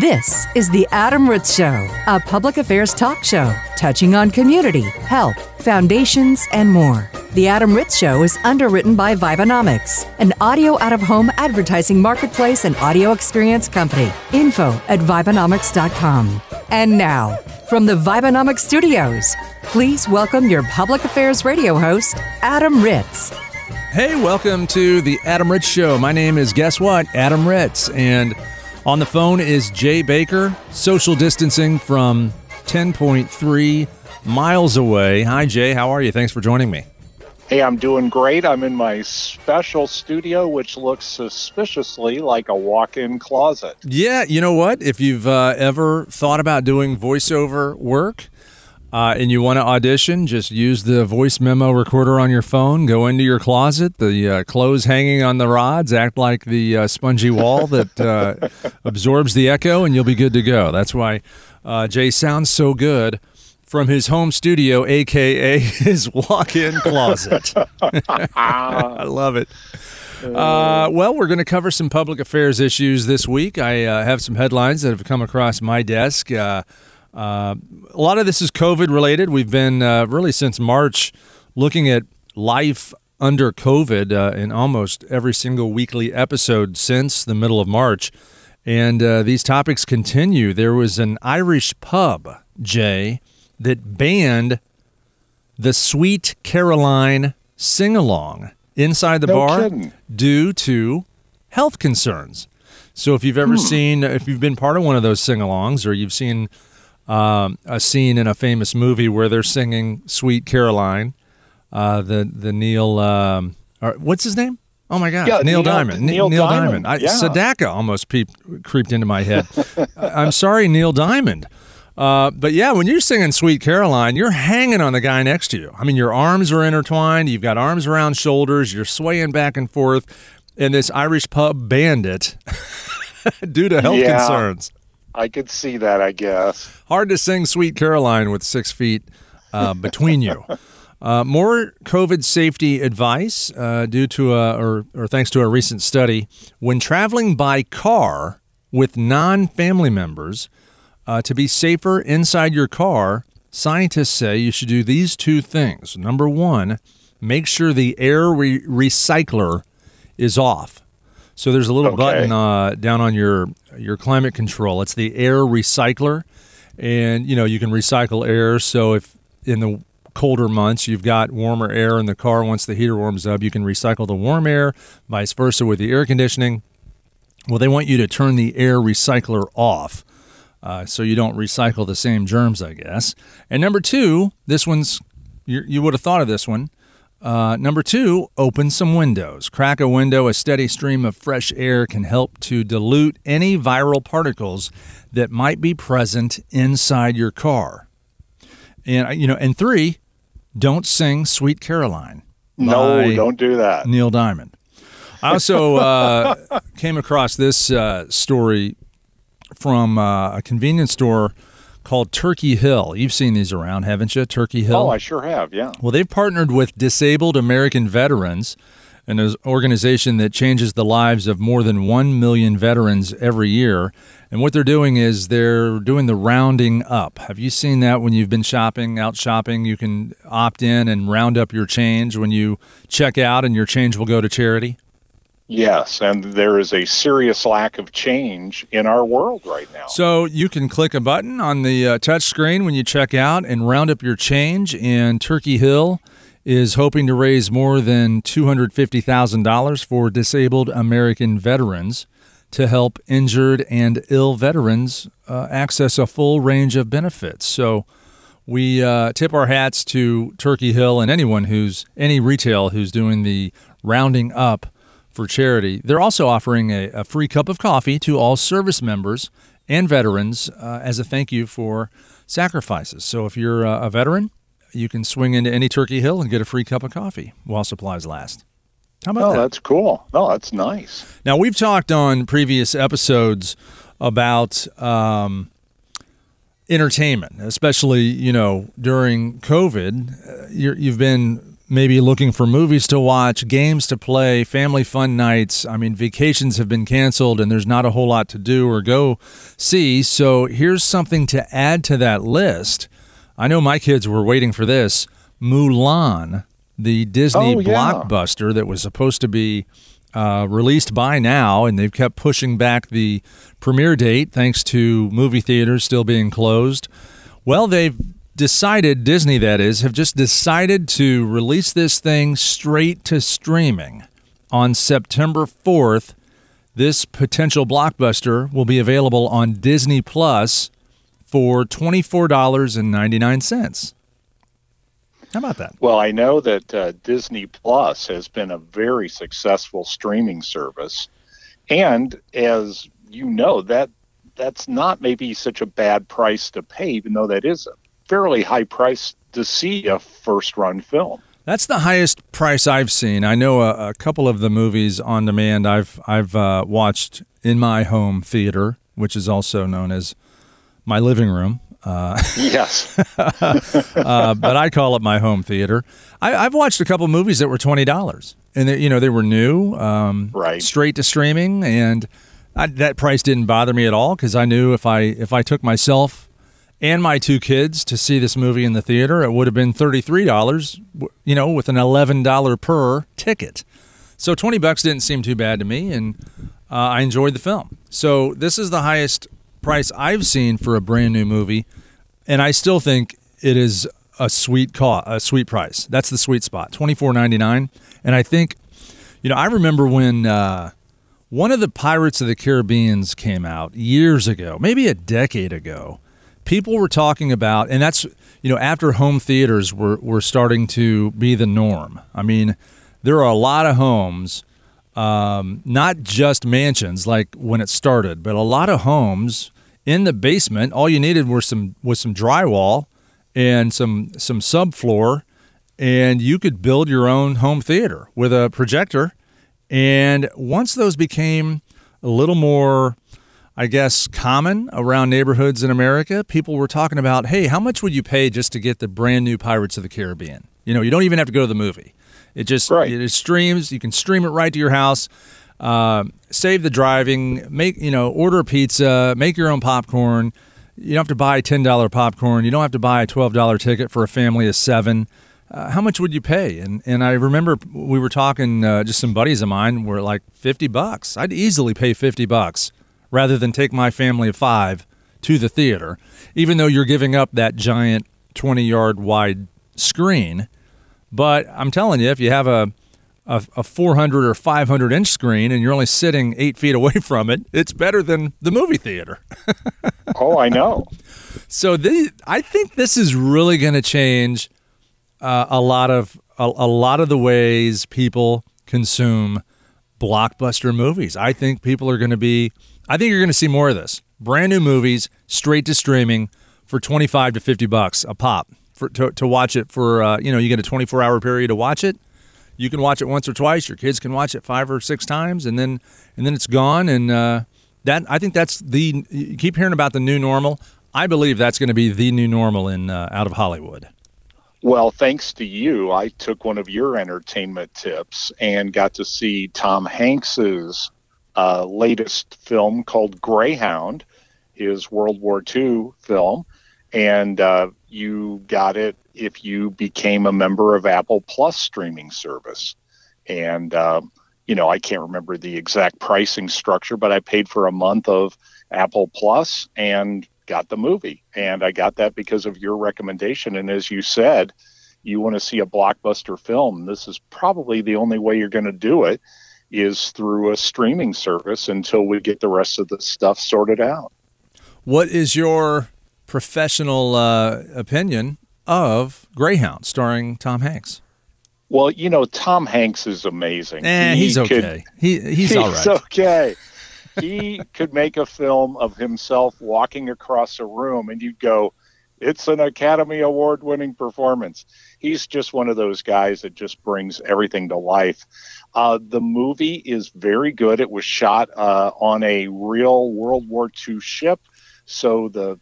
This is The Adam Ritz Show, a public affairs talk show touching on community, health, foundations, and more. The Adam Ritz Show is underwritten by Vibenomics, an audio out of home advertising marketplace and audio experience company. Info at Vibenomics.com. And now, from the Vibenomics studios, please welcome your public affairs radio host, Adam Ritz. Hey, welcome to the Adam Ritz Show. My name is, guess what? Adam Ritz. And on the phone is Jay Baker, social distancing from 10.3 miles away. Hi, Jay. How are you? Thanks for joining me. Hey, I'm doing great. I'm in my special studio, which looks suspiciously like a walk in closet. Yeah, you know what? If you've uh, ever thought about doing voiceover work, uh, and you want to audition, just use the voice memo recorder on your phone. Go into your closet, the uh, clothes hanging on the rods, act like the uh, spongy wall that uh, absorbs the echo, and you'll be good to go. That's why uh, Jay sounds so good from his home studio, aka his walk-in closet. I love it. Uh, well, we're going to cover some public affairs issues this week. I uh, have some headlines that have come across my desk. Uh, uh, a lot of this is COVID related. We've been uh, really since March looking at life under COVID uh, in almost every single weekly episode since the middle of March. And uh, these topics continue. There was an Irish pub, Jay, that banned the Sweet Caroline sing along inside the No bar kidding. due to health concerns. So if you've ever seen, if you've been part of one of those sing alongs or you've seen um, a scene in a famous movie where they're singing "Sweet Caroline," uh, the the Neil, um, or, what's his name? Oh my God, Yeah, Neil, Neil- Diamond. Ne- Neil Diamond. Diamond, I, yeah. Sedaka almost peeped, creeped into my head. I- I'm sorry, Neil Diamond. Uh, but yeah, when you're singing "Sweet Caroline," you're hanging on the guy next to you. I mean, your arms are intertwined. You've got arms around shoulders. You're swaying back and forth. And this Irish pub banned it due to health Yeah. concerns. I could see that, I guess. Hard to sing Sweet Caroline with six feet uh, between you. Uh, more COVID safety advice uh, due to a, or, or thanks to a recent study. When traveling by car with non family members, uh, to be safer inside your car, scientists say you should do these two things. Number one, make sure the air re- recycler is off. So there's a little Okay. button uh, down on your your climate control. It's the air recycler, and you know you can recycle air. So if in the colder months you've got warmer air in the car, once the heater warms up, you can recycle the warm air. Vice versa with the air conditioning. Well, they want you to turn the air recycler off. Uh, so you don't recycle the same germs, I guess. And number two, this one's you, you would have thought of this one. Uh, number two, open some windows. Crack a window. A steady stream of fresh air can help to dilute any viral particles that might be present inside your car. And you know, and three, don't sing "Sweet Caroline." No, don't do that. Neil Diamond. I also uh, came across this uh, story from uh, a convenience store called Turkey Hill. You've seen these around, haven't you? Turkey Hill. Oh, I sure have, yeah. Well, they've partnered with Disabled American Veterans, an organization that changes the lives of more than 1 million veterans every year. And what they're doing is they're doing the rounding up. Have you seen that when you've been shopping, out shopping? You can opt in and round up your change when you check out, and your change will go to charity. Yes, and there is a serious lack of change in our world right now. So you can click a button on the uh, touch screen when you check out and round up your change. And Turkey Hill is hoping to raise more than $250,000 for disabled American veterans to help injured and ill veterans uh, access a full range of benefits. So we uh, tip our hats to Turkey Hill and anyone who's any retail who's doing the rounding up for charity. They're also offering a, a free cup of coffee to all service members and veterans uh, as a thank you for sacrifices. So if you're uh, a veteran, you can swing into any Turkey Hill and get a free cup of coffee while supplies last. How about Oh, that? that's cool. No, that's nice. Now, we've talked on previous episodes about um, entertainment, especially, you know, during COVID. Uh, you're, you've been maybe looking for movies to watch, games to play, family fun nights. I mean, vacations have been canceled and there's not a whole lot to do or go see. So here's something to add to that list. I know my kids were waiting for this Mulan, the Disney Oh, yeah. blockbuster that was supposed to be uh, released by now, and they've kept pushing back the premiere date thanks to movie theaters still being closed. Well, they've decided, Disney that is, have just decided to release this thing straight to streaming on September 4th. This potential blockbuster will be available on Disney Plus for $24.99. How about that? Well, I know that uh, Disney Plus has been a very successful streaming service, and as you know, that that's not maybe such a bad price to pay, even though that is a fairly high price to see a first-run film. That's the highest price I've seen. I know a, a couple of the movies on demand I've I've uh, watched in my home theater, which is also known as my living room. Uh, Yes, uh, but I call it my home theater. I, I've watched a couple movies that were twenty dollars, and they, you know they were new, um, Right. straight to streaming, and I, that price didn't bother me at all because I knew if I if I took myself and my two kids to see this movie in the theater, it would have been thirty three dollars, you know, with an eleven dollar per ticket. So twenty bucks didn't seem too bad to me, and uh, I enjoyed the film. So this is the highest price I've seen for a brand new movie, and I still think it is a sweet co- a sweet price. That's the sweet spot, twenty four ninety nine. And I think, you know, I remember when uh, one of the Pirates of the Caribbean's came out years ago, maybe a decade ago. People were talking about, and that's you know after home theaters were were starting to be the norm. I mean, there are a lot of homes um, not just mansions like when it started, but a lot of homes in the basement. All you needed were some was some drywall and some some subfloor, and you could build your own home theater with a projector. And once those became a little more, I guess, common around neighborhoods in America, people were talking about, hey, how much would you pay just to get the brand new Pirates of the Caribbean? You know, you don't even have to go to the movie. It just Right. it streams. You can stream it right to your house. Uh, save the driving. Make you know order a pizza. Make your own popcorn. You don't have to buy ten dollar popcorn. You don't have to buy a twelve dollar ticket for a family of seven. Uh, how much would you pay? And and I remember we were talking. Uh, just some buddies of mine were like fifty bucks. I'd easily pay fifty bucks rather than take my family of five to the theater, even though you're giving up that giant twenty yard wide screen. But I'm telling you, if you have a a, a 400 or 500 inch screen and you're only sitting eight feet away from it, it's better than the movie theater. oh, I know. So the, I think this is really going to change uh, a lot of a, a lot of the ways people consume blockbuster movies. I think people are going to be. I think you're going to see more of this. Brand new movies straight to streaming for 25 to 50 bucks a pop for to, to watch it for uh, you know you get a 24 hour period to watch it. You can watch it once or twice. Your kids can watch it five or six times, and then and then it's gone. And uh, that I think that's the. You keep hearing about the new normal. I believe that's going to be the new normal in uh, out of Hollywood. Well, thanks to you, I took one of your entertainment tips and got to see Tom Hanks's uh, latest film called Greyhound, his World War II film, and uh, you got it if you became a member of Apple Plus streaming service. And uh, you know, I can't remember the exact pricing structure, but I paid for a month of Apple Plus and got the movie. And I got that because of your recommendation. And as you said, you want to see a blockbuster film. This is probably the only way you're going to do it is through a streaming service until we get the rest of the stuff sorted out. What is your professional uh, opinion of Greyhound, starring Tom Hanks? Well, you know, Tom Hanks is amazing. Eh, He he's could- okay. he he's, all right. okay. he could make a film of himself walking across a room and you'd go, it's an Academy Award winning performance. He's just one of those guys that just brings everything to life. Uh, the movie is very good. It was shot uh, on a real World War II ship. So the,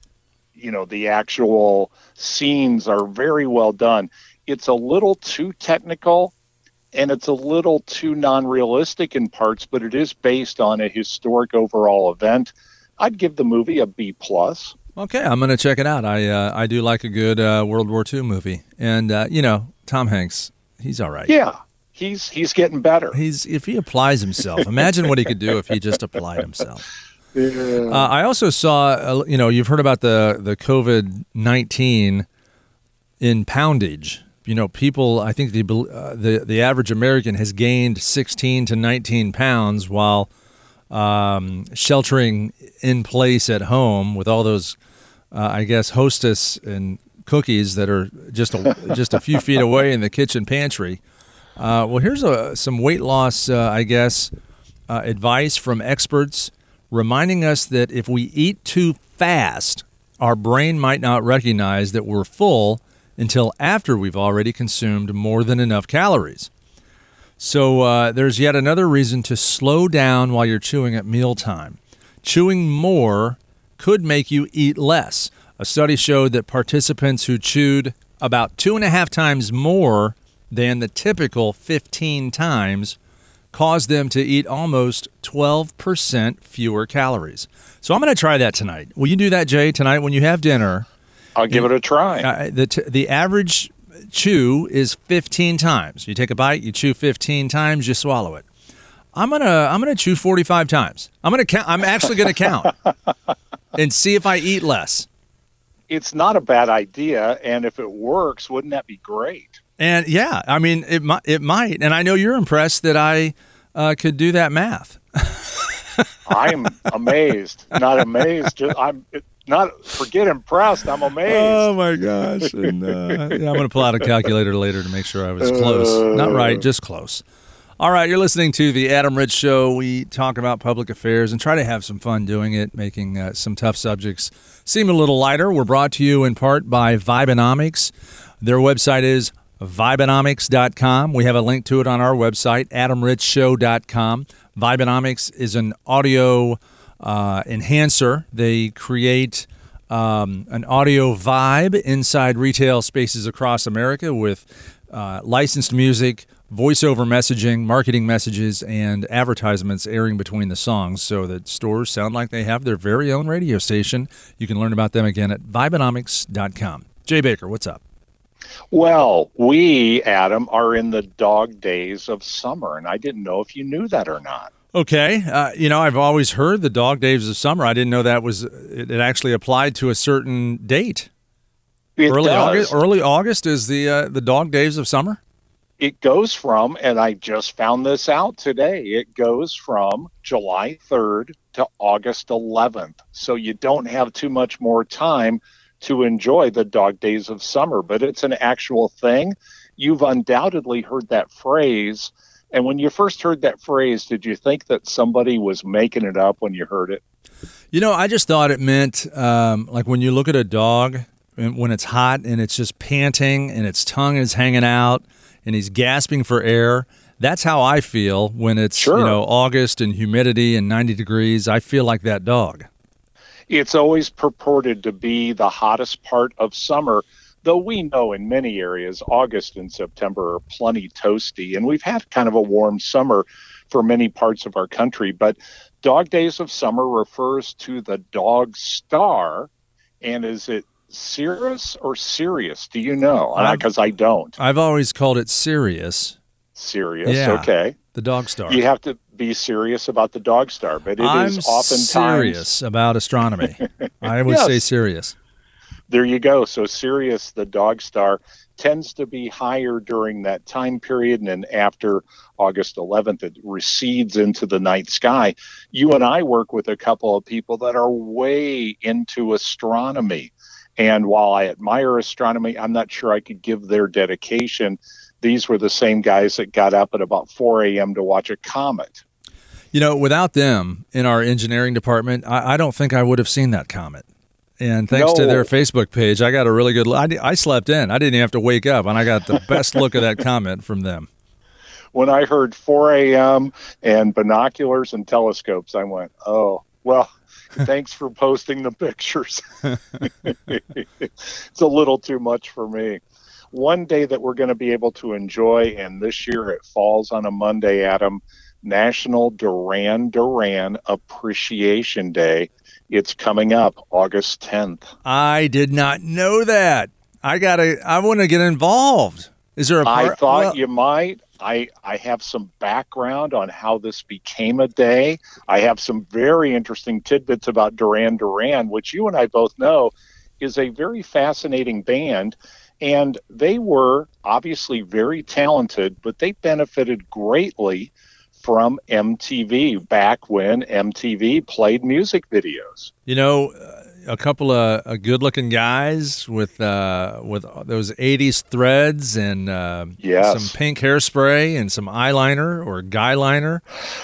you know, the actual scenes are very well done it's a little too technical and it's a little too non-realistic in parts, but it is based on a historic overall event. I'd give the movie a B plus. Okay, I'm going to check it out. I uh, I do like a good uh, World War II movie, and uh, you know Tom Hanks, he's all right. Yeah, he's he's getting better. He's if he applies himself. Imagine what he could do if he just applied himself. Yeah. Uh, I also saw, uh, you know, you've heard about the the COVID nineteen in poundage. You know, people. I think the uh, the the average American has gained sixteen to nineteen pounds while um, sheltering in place at home with all those, uh, I guess, hostess and cookies that are just a, just a few feet away in the kitchen pantry. Uh, well, here's a, some weight loss, uh, I guess, uh, advice from experts reminding us that if we eat too fast, our brain might not recognize that we're full until after we've already consumed more than enough calories. So uh, there's yet another reason to slow down while you're chewing at mealtime. Chewing more could make you eat less. A study showed that participants who chewed about two and a half times more than the typical 15 times caused them to eat almost 12% fewer calories. So I'm going to try that tonight. Will you do that, Jay, tonight when you have dinner? I'll give it a try. Uh, the, t- the average chew is 15 times. You take a bite, you chew 15 times, you swallow it. I'm gonna I'm gonna chew 45 times. I'm gonna count. I'm actually gonna count and see if I eat less. It's not a bad idea, and if it works, wouldn't that be great? And yeah, I mean it might it might. And I know you're impressed that I uh, could do that math. I'm amazed. Not amazed. Just, I'm not forget impressed. I'm amazed. Oh my gosh! And uh, yeah, I'm going to pull out a calculator later to make sure I was close. Not right, just close. All right, you're listening to the Adam Ritz Show. We talk about public affairs and try to have some fun doing it, making uh, some tough subjects seem a little lighter. We're brought to you in part by Vibenomics. Their website is Vibenomics.com. We have a link to it on our website, AdamRitzShow.com. Vibenomics is an audio uh, enhancer. They create um, an audio vibe inside retail spaces across America with uh, licensed music, voiceover messaging, marketing messages, and advertisements airing between the songs so that stores sound like they have their very own radio station. You can learn about them again at Vibenomics.com. Jay Baker, what's up? Well, we, Adam, are in the dog days of summer, and I didn't know if you knew that or not. Okay, uh, you know I've always heard the dog days of summer. I didn't know that was it, it actually applied to a certain date. It early does. August. Early August is the uh, the dog days of summer. It goes from, and I just found this out today. It goes from July 3rd to August 11th. So you don't have too much more time to enjoy the dog days of summer, but it's an actual thing. You've undoubtedly heard that phrase and when you first heard that phrase, did you think that somebody was making it up when you heard it? You know, I just thought it meant um, like when you look at a dog when it's hot and it's just panting and its tongue is hanging out and he's gasping for air. That's how I feel when it's sure. you know August and humidity and 90 degrees. I feel like that dog. It's always purported to be the hottest part of summer though we know in many areas August and September are plenty toasty, and we've had kind of a warm summer for many parts of our country. But Dog Days of Summer refers to the dog star, and is it Cirrus or Sirius? Do you know? Because I don't. I've always called it Sirius. Sirius, yeah, okay. The dog star. You have to be serious about the dog star, but it I'm is oftentimes serious about astronomy. I would Yes. say serious. There you go. So Sirius, the dog star, tends to be higher during that time period, and then after August 11th, it recedes into the night sky. You and I work with a couple of people that are way into astronomy. And while I admire astronomy, I'm not sure I could give their dedication. These were the same guys that got up at about 4 a.m. to watch a comet. You know, without them in our engineering department, I, I don't think I would have seen that comet. And thanks to their Facebook page, I got a really good. I, I slept in. I didn't even have to wake up, and I got the best look of that comment from them. When I heard 4 a.m. and binoculars and telescopes, I went, oh, well, thanks for posting the pictures. it's a little too much for me. one day that we're going to be able to enjoy, and this year it falls on a Monday, Adam, National Duran Duran Appreciation Day. It's coming up August 10th. I did not know that. I gotta. I want to get involved. Is there a I part? I thought well, you might. I, I have some background on how this became a day. I have some very interesting tidbits about Duran Duran, which you and I both know is a very fascinating band. And they were obviously very talented, but they benefited greatly from MTV back when MTV played music videos. You know, a couple of uh, good-looking guys with uh, with those '80s threads and uh, Yes. some pink hairspray and some eyeliner or guyliner.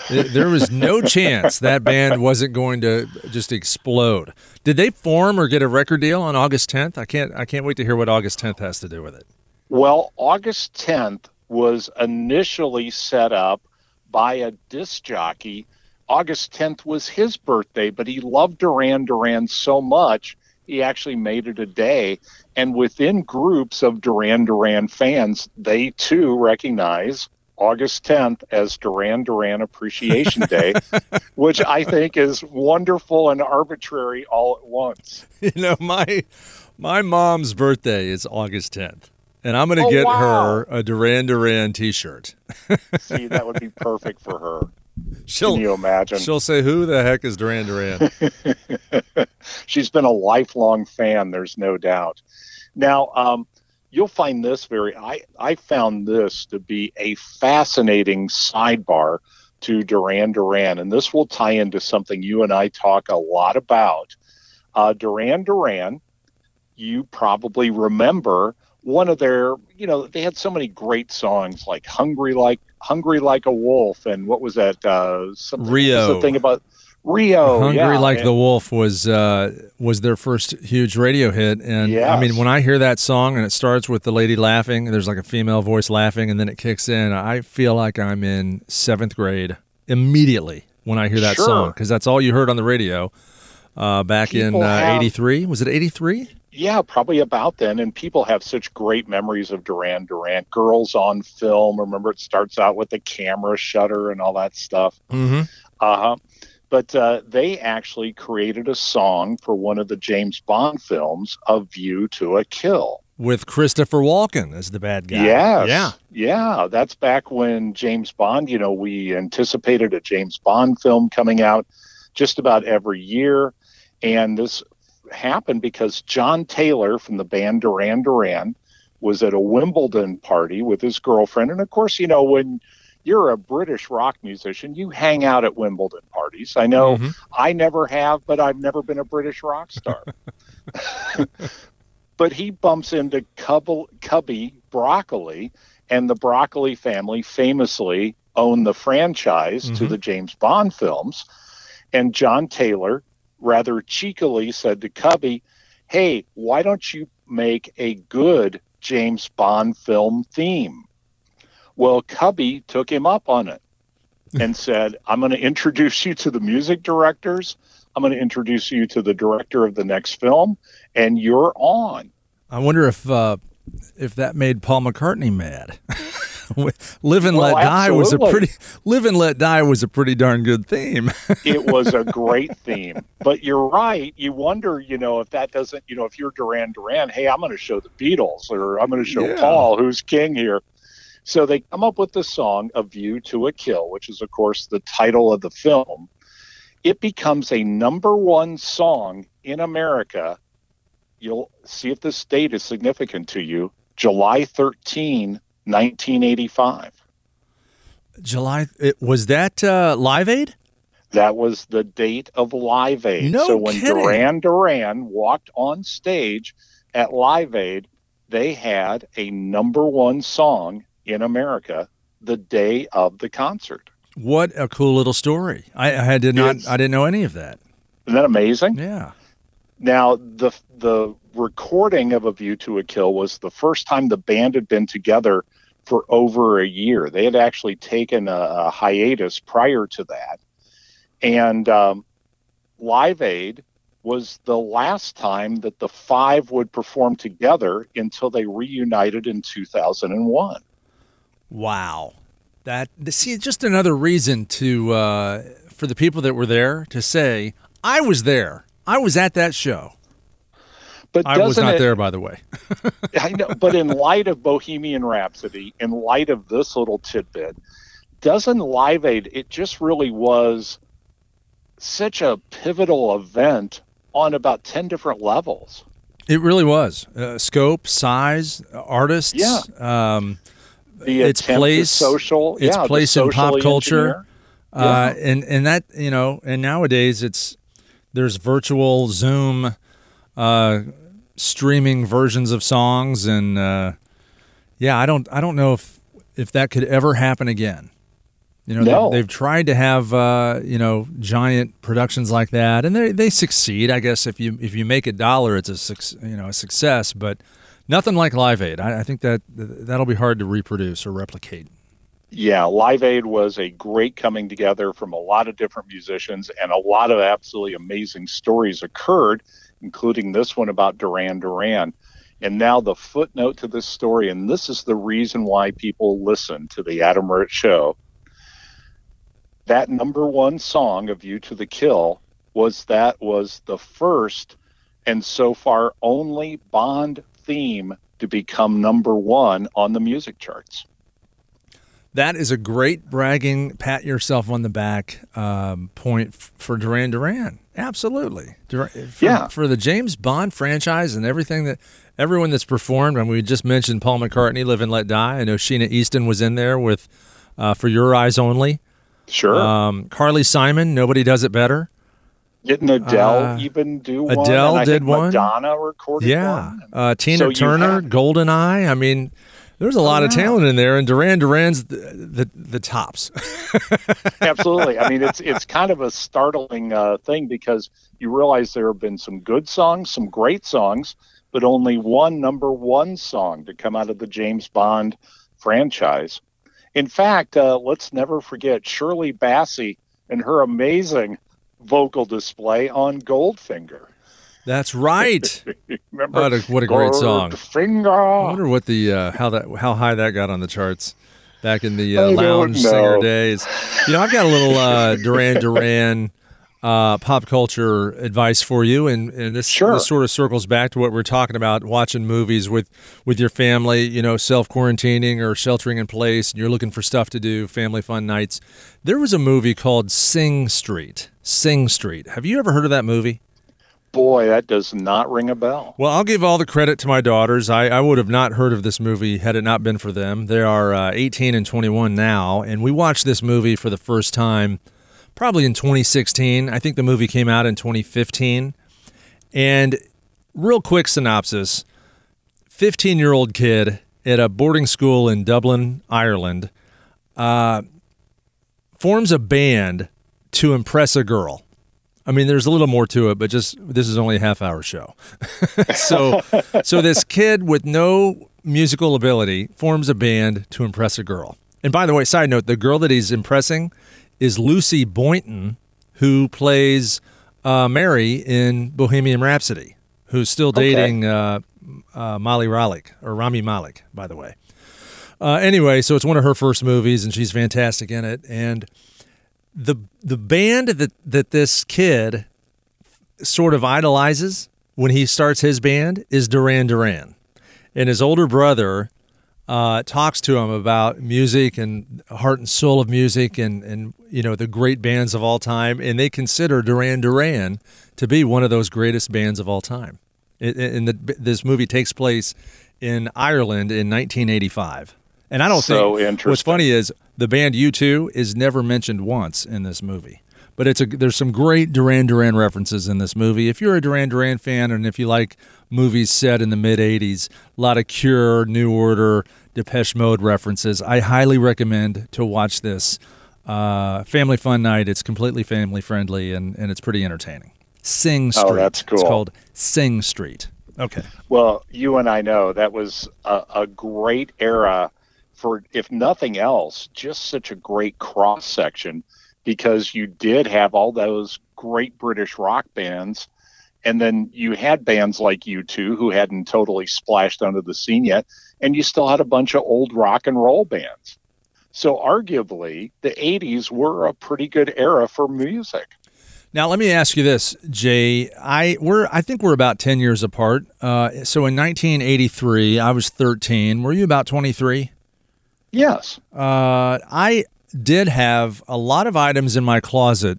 there was no chance that band wasn't going to just explode. Did they form or get a record deal on August 10th? I can't. I can't wait to hear what August 10th has to do with it. Well, August 10th was initially set up by a disc jockey. August 10th was his birthday, but he loved Duran Duran so much, he actually made it a day. And within groups of Duran Duran fans, they too recognize August 10th as Duran Duran Appreciation Day, which I think is wonderful and arbitrary all at once. You know, my my mom's birthday is August 10th. And I'm going to Oh, get wow. her a Duran Duran t-shirt. See, that would be perfect for her. She'll Can you imagine? she'll say who the heck is Duran Duran? She's been a lifelong fan, there's no doubt. Now, um, you'll find this very, I, I found this to be a fascinating sidebar to Duran Duran, and this will tie into something you and I talk a lot about. Uh, Duran Duran, you probably remember one of their, you know, they had so many great songs like "Hungry Like Hungry Like a Wolf" and what was that? Uh, something, Rio. the thing about Rio, Hungry yeah, Like and- the Wolf was uh, was their first huge radio hit, and I mean when I hear that song and it starts with the lady laughing, there's like a female voice laughing, and then it kicks in, I feel like I'm in seventh grade immediately when I hear that Sure. song because that's all you heard on the radio uh, back in uh, have- '83. Was it '83? Yeah, probably about then. And people have such great memories of Duran Duran. Girls on film. Remember, it starts out with the camera shutter and all that stuff. Mm-hmm. Uh huh. But uh, they actually created a song for one of the James Bond films, A View to a Kill. With Christopher Walken as the bad guy. Yes. Yeah. Yeah. That's back when James Bond, you know, we anticipated a James Bond film coming out just about every year. And this happened because John Taylor from the band Duran Duran was at a Wimbledon party with his girlfriend. And of course, you know, when you're a British rock musician, you hang out at Wimbledon parties. I know Mhm. I never have, but I've never been a British rock star. but he bumps into Cubby, Cubby Broccoli, and the Broccoli family famously owned the franchise to Mhm. the James Bond films. And John Taylor rather cheekily said to Cubby, Hey, why don't you make a good James Bond film theme? Well, Cubby took him up on it and said, I'm going to introduce you to the music directors. I'm going to introduce you to the director of the next film, and you're on. I wonder if uh, if that made Paul McCartney mad. Live and Well, Let Die was a pretty Live and Let Die was a pretty darn good theme. It was a great theme. But you're right. You wonder, you know, if that doesn't, you know, if you're Duran Duran, hey, I'm going to show the Beatles or I'm going to show Yeah. Paul who's king here. So they come up with the song A View to a Kill, which is, of course, the title of the film. It becomes a number one song in America. You'll see if this date is significant to you. July 13, 1985. July it, was that uh, Live Aid? That was the date of Live Aid. No so when kidding. Duran Duran walked on stage at Live Aid, they had a number one song in America the day of the concert. What a cool little story! I, I did not It's- I didn't know any of that. Isn't that amazing? Yeah, Now, the the recording of A View to a Kill was the first time the band had been together for over a year. They had actually taken a, a hiatus prior to that. And um, Live Aid was the last time that the five would perform together until they reunited in 2001. Wow. That see just another reason to uh, for the people that were there to say I was there. I was at that show. But I was not it, there, by the way. I know, but in light of Bohemian Rhapsody, in light of this little tidbit, doesn't Live Aid? It just really was such a pivotal event on about ten different levels. It really was uh, scope, size, artists. Yeah. Um, The its place, social, its yeah, place in pop culture. engineer. Uh, and and that you know, and nowadays it's there's virtual Zoom uh, streaming versions of songs, and uh, yeah, I don't I don't know if if that could ever happen again. You know, No. they've, they've tried to have uh, you know giant productions like that, and they they succeed. I guess if you if you make a dollar, it's a you know a success, but nothing like Live Aid. I, I think that that'll be hard to reproduce or replicate. Yeah, Live Aid was a great coming together from a lot of different musicians, and a lot of absolutely amazing stories occurred, including this one about Duran Duran. And now the footnote to this story, and this is the reason why people listen to the Adam Ritz Show. That number one song of "You to the Kill" was that was the first and so far only Bond theme to become number one on the music charts. That is a great bragging, pat yourself on the back um, point f- for Duran Duran. Absolutely, Dur- for, Yeah. For the James Bond franchise and everything that everyone that's performed. And we just mentioned Paul McCartney, "Live and Let Die." I know Sheena Easton was in there with uh, "For Your Eyes Only." Sure. Um, Carly Simon, "Nobody Does It Better." Didn't Adele Uh, even do one? Adele did one. Madonna recorded Yeah, one. uh, Tina So Turner, GoldenEye. I mean, there's a lot of talent in there, and Duran Duran's the the, the tops. Absolutely. I mean, it's it's kind of a startling uh, thing because you realize there have been some good songs, some great songs, but only one number one song to come out of the James Bond franchise. In fact, uh, let's never forget Shirley Bassey and her amazing vocal display on Goldfinger. That's right. Remember? What a, what a great song. I wonder what the uh, how that how high that got on the charts back in the uh, lounge singer days. You know, I've got a little uh, Duran Duran uh, pop culture advice for you, and, and this, Sure. this sort of circles back to what we're talking about: watching movies with with your family. You know, self quarantining or sheltering in place, and you're looking for stuff to do, family fun nights. There was a movie called Sing Street. Sing Street. Have you ever heard of that movie? Boy, that does not ring a bell. Well, I'll give all the credit to my daughters. I, I would have not heard of this movie had it not been for them. They are uh, 18 and 21 now, and we watched this movie for the first time probably in 2016. I think the movie came out in 2015. And real quick synopsis 15 year old kid at a boarding school in Dublin, Ireland, uh, forms a band to impress a girl. I mean, there's a little more to it, but just this is only a half hour show. so, so this kid with no musical ability forms a band to impress a girl. And by the way, side note, the girl that he's impressing is Lucy Boynton, who plays uh, Mary in Bohemian Rhapsody, who's still Okay. dating uh, uh, Molly Riley or Rami Malek, by the way. Uh, anyway, so it's one of her first movies, and she's fantastic in it. And the the band that that this kid sort of idolizes when he starts his band is Duran Duran, and his older brother uh, talks to him about music and heart and soul of music and and you know the great bands of all time, and they consider Duran Duran to be one of those greatest bands of all time. And the, this movie takes place in Ireland in 1985. And I don't So think what's funny is the band U2 is never mentioned once in this movie. But it's a there's some great Duran Duran references in this movie. If you're a Duran Duran fan and if you like movies set in the mid 80s, a lot of Cure, New Order, Depeche Mode references, I highly recommend to watch this. Uh, family fun night. It's completely family friendly and, and it's pretty entertaining. Sing Street. Oh, that's cool. It's called Sing Street. Okay. Well, you and I know that was a, a great era for, if nothing else, just such a great cross section because you did have all those great British rock bands And then you had bands like U2 who hadn't totally splashed onto the scene yet, and you still had a bunch of old rock and roll bands. So arguably, the 80s were a pretty good era for music. Now let me ask you this, Jay. I we're I think we're about ten years apart. Uh, so in 1983, I was 13. Were you about 23? Yes. Uh, I did have a lot of items in my closet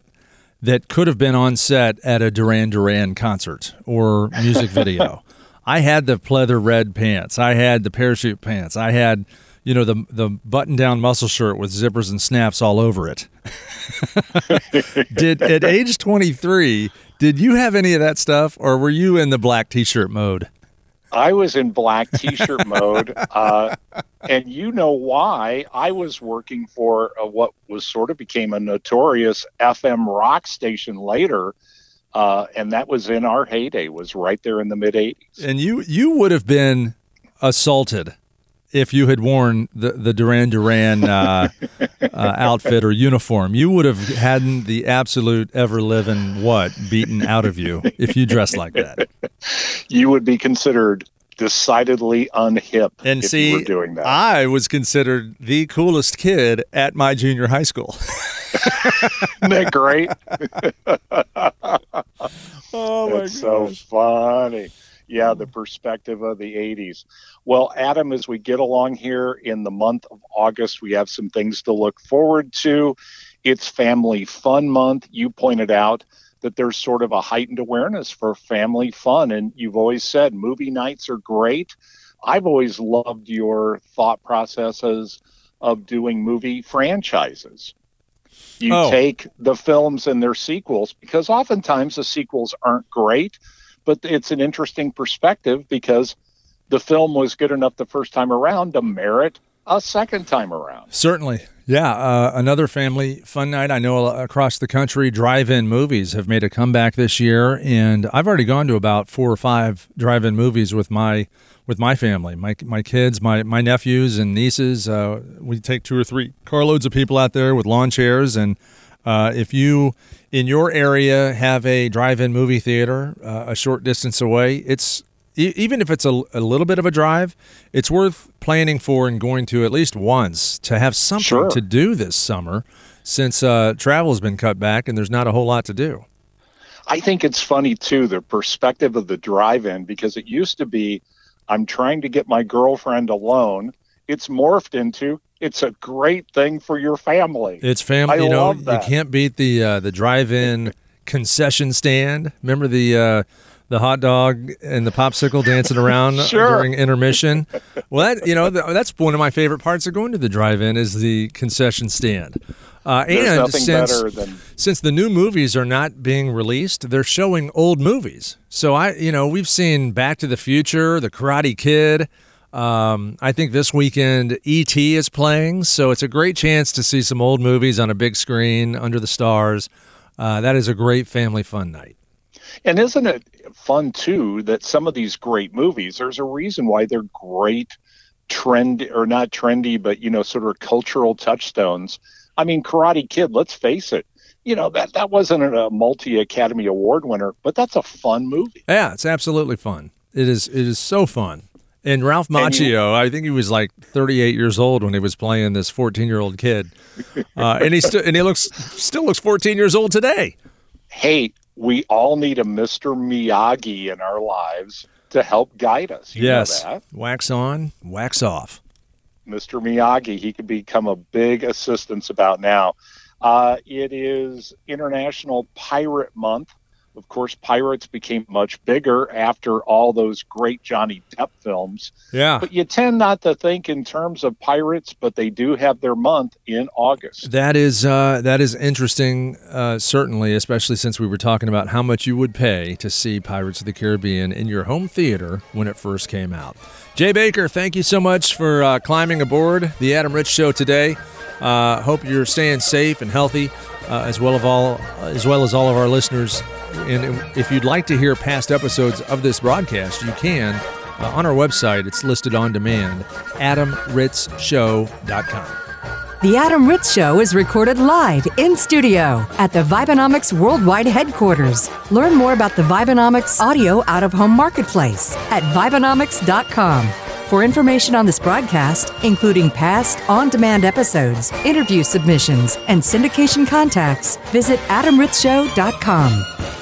that could have been on set at a Duran Duran concert or music video. I had the pleather red pants. I had the parachute pants. I had, you know, the the button down muscle shirt with zippers and snaps all over it. did at age 23, did you have any of that stuff or were you in the black t-shirt mode? I was in black t-shirt mode, uh, and you know why? I was working for a, what was sort of became a notorious FM rock station later, uh, and that was in our heyday. Was right there in the mid '80s. And you you would have been assaulted if you had worn the, the Duran Duran uh, uh, outfit or uniform. You would have had the absolute ever living what beaten out of you if you dressed like that. You would be considered decidedly unhip and if see, you were doing that. I was considered the coolest kid at my junior high school. Isn't that great? oh my That's so funny. Yeah, the perspective of the 80s. Well, Adam, as we get along here in the month of August, we have some things to look forward to. It's Family Fun Month. You pointed out that there's sort of a heightened awareness for family fun. And you've always said movie nights are great. I've always loved your thought processes of doing movie franchises. You Oh. take the films and their sequels because oftentimes the sequels aren't great, but it's an interesting perspective because the film was good enough the first time around to merit a second time around. Certainly. Yeah, uh, another family fun night. I know across the country, drive-in movies have made a comeback this year, and I've already gone to about four or five drive-in movies with my with my family, my my kids, my my nephews and nieces. Uh, we take two or three carloads of people out there with lawn chairs, and uh, if you in your area have a drive-in movie theater uh, a short distance away, it's even if it's a, a little bit of a drive, it's worth planning for and going to at least once to have something Sure. to do this summer since uh, travel has been cut back and there's not a whole lot to do. I think it's funny too, the perspective of the drive in, because it used to be I'm trying to get my girlfriend alone. It's morphed into it's a great thing for your family. It's family, I you know, you can't beat the uh, the drive-in concession stand. Remember the uh, the hot dog and the popsicle dancing around Sure. during intermission? Well, that, you know, th- that's one of my favorite parts of going to the drive-in is the concession stand. Uh, and since than since the new movies are not being released, they're showing old movies. So I, you know, we've seen Back to the Future, The Karate Kid. Um, I think this weekend E.T. is playing, so it's a great chance to see some old movies on a big screen under the stars. Uh, that is a great family fun night. And isn't it fun too that some of these great movies, there's a reason why they're great trend or not trendy, but you know, sort of cultural touchstones. I mean, Karate Kid, let's face it, you know, that that wasn't a multi Academy Award winner, but that's a fun movie. Yeah, it's absolutely fun. It is. It is so fun. And Ralph Macchio, I think he was like 38 years old when he was playing this 14 year old kid, uh, and he still and he looks still looks 14 years old today. Hey, we all need a Mr. Miyagi in our lives to help guide us. You know yes, that. wax on, wax off. Mr. Miyagi, he could become a big assistance about now. Uh, it is International Pirate Month. Of course, pirates became much bigger after all those great Johnny Depp films. Yeah, But you tend not to think in terms of pirates, but they do have their month in August. that is uh, that is interesting. Uh, certainly, especially since we were talking about how much you would pay to see Pirates of the Caribbean in your home theater when it first came out. Jay Baker, thank you so much for uh, climbing aboard the Adam Ritz Show today. Uh, hope you're staying safe and healthy, uh, as well of all as well as all of our listeners. And if you'd like to hear past episodes of this broadcast, you can uh, on our website. It's listed on demand, adamritzshow.com. The Adam Ritz Show is recorded live in studio at the Vibenomics Worldwide headquarters. Learn more about the Vibenomics Audio Out of Home Marketplace at Vibenomics.com. For information on this broadcast, including past on demand episodes, interview submissions, and syndication contacts, visit AdamRitzShow.com.